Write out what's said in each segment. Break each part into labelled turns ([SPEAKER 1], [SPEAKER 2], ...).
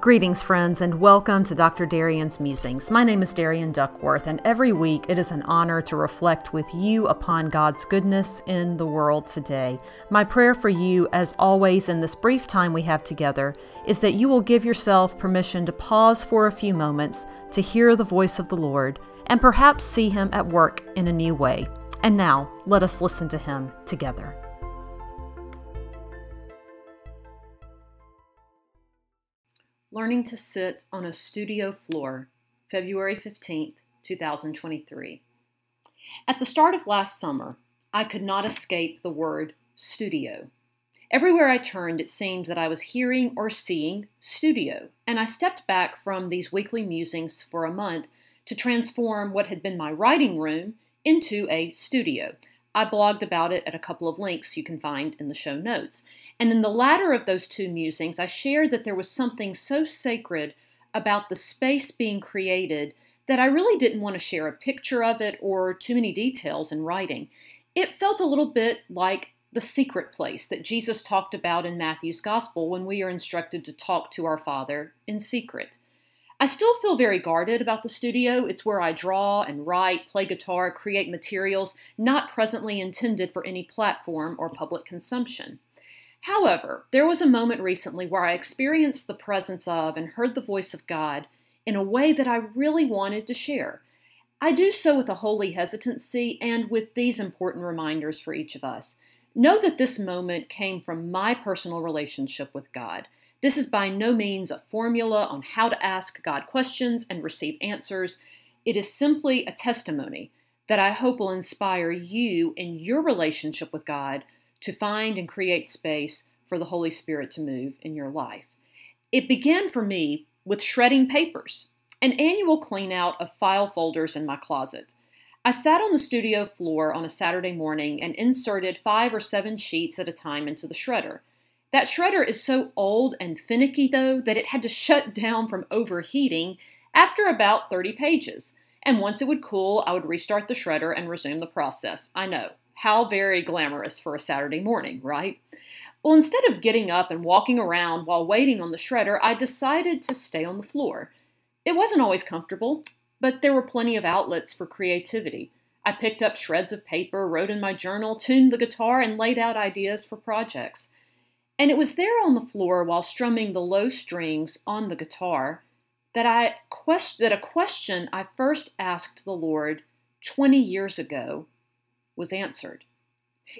[SPEAKER 1] Greetings, friends, and welcome to Dr. Darian's Musings. My name is Darian Duckworth, and every week it is an honor to reflect with you upon God's goodness in the world today. My prayer for you, as always, in this brief time we have together, is that you will give yourself permission to pause for a few moments to hear the voice of the Lord and perhaps see Him at work in a new way. And now, let us listen to Him together. Learning to Sit on a Studio Floor, February 15th, 2023. At the start of last summer, I could not escape the word studio. Everywhere I turned, it seemed that I was hearing or seeing studio, and I stepped back from these weekly musings for a month to transform what had been my writing room into a studio. I blogged about it at a couple of links you can find in the show notes. And in the latter of those two musings, I shared that there was something so sacred about the space being created that I really didn't want to share a picture of it or too many details in writing. It felt a little bit like the secret place that Jesus talked about in Matthew's Gospel when we are instructed to talk to our Father in secret. I still feel very guarded about the studio. It's where I draw and write, play guitar, create materials not presently intended for any platform or public consumption. However, there was a moment recently where I experienced the presence of and heard the voice of God in a way that I really wanted to share. I do so with a holy hesitancy and with these important reminders for each of us. Know that this moment came from my personal relationship with God. This is by no means a formula on how to ask God questions and receive answers. It is simply a testimony that I hope will inspire you in your relationship with God to find and create space for the Holy Spirit to move in your life. It began for me with shredding papers, an annual clean out of file folders in my closet. I sat on the studio floor on a Saturday morning and inserted five or seven sheets at a time into the shredder. That shredder is so old and finicky, though, that it had to shut down from overheating after about 30 pages. And once it would cool, I would restart the shredder and resume the process. I know, how very glamorous for a Saturday morning, right? Well, instead of getting up and walking around while waiting on the shredder, I decided to stay on the floor. It wasn't always comfortable, but there were plenty of outlets for creativity. I picked up shreds of paper, wrote in my journal, tuned the guitar, and laid out ideas for projects. And it was there on the floor while strumming the low strings on the guitar that I quest- that a question I first asked the Lord 20 years ago was answered.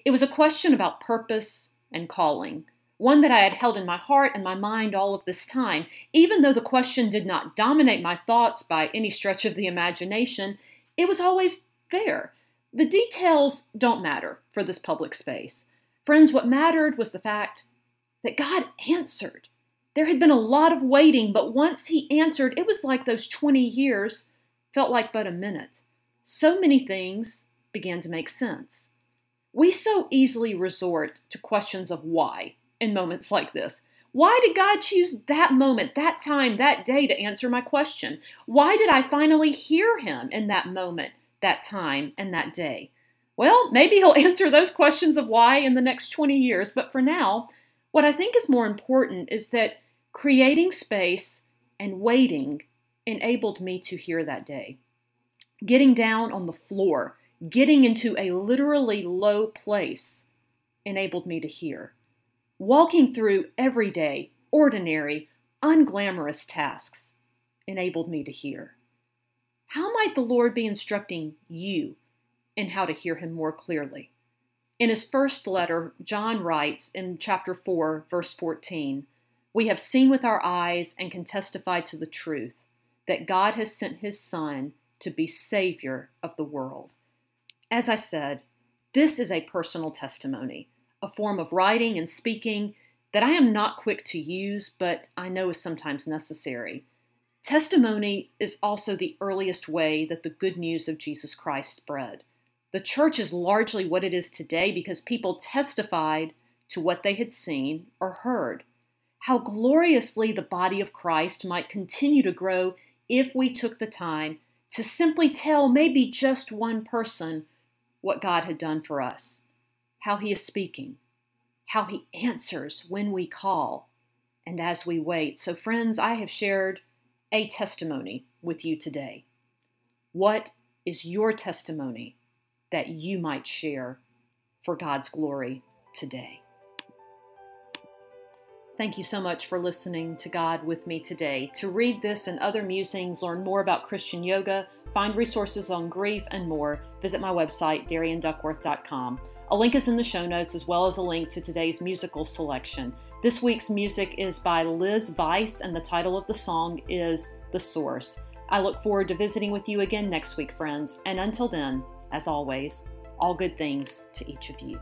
[SPEAKER 1] It was a question about purpose and calling, one that I had held in my heart and my mind all of this time. Even though the question did not dominate my thoughts by any stretch of the imagination, it was always there. The details don't matter for this public space. Friends, what mattered was the fact that God answered. There had been a lot of waiting, but once He answered, it was like those 20 years felt like but a minute. So many things began to make sense. We so easily resort to questions of why in moments like this. Why did God choose that moment, that time, that day to answer my question? Why did I finally hear Him in that moment, that time, and that day? Well, maybe He'll answer those questions of why in the next 20 years, but for now, what I think is more important is that creating space and waiting enabled me to hear that day. Getting down on the floor, getting into a literally low place enabled me to hear. Walking through everyday, ordinary, unglamorous tasks enabled me to hear. How might the Lord be instructing you in how to hear Him more clearly? In his first letter, John writes in chapter 4, verse 14 We have seen with our eyes and can testify to the truth that God has sent his Son to be Savior of the world. As I said, this is a personal testimony, a form of writing and speaking that I am not quick to use, but I know is sometimes necessary. Testimony is also the earliest way that the good news of Jesus Christ spread. The church is largely what it is today because people testified to what they had seen or heard. How gloriously the body of Christ might continue to grow if we took the time to simply tell maybe just one person what God had done for us, how He is speaking, how He answers when we call, and as we wait. So, friends, I have shared a testimony with you today. What is your testimony that you might share for God's glory today? Thank you so much for listening to God with me today. To read this and other musings, learn more about Christian yoga, find resources on grief, and more, visit my website, darianduckworth.com. A link is in the show notes, as well as a link to today's musical selection. This week's music is by Liz Weiss, and the title of the song is The Source. I look forward to visiting with you again next week, friends. And until then, as always, all good things to each of you.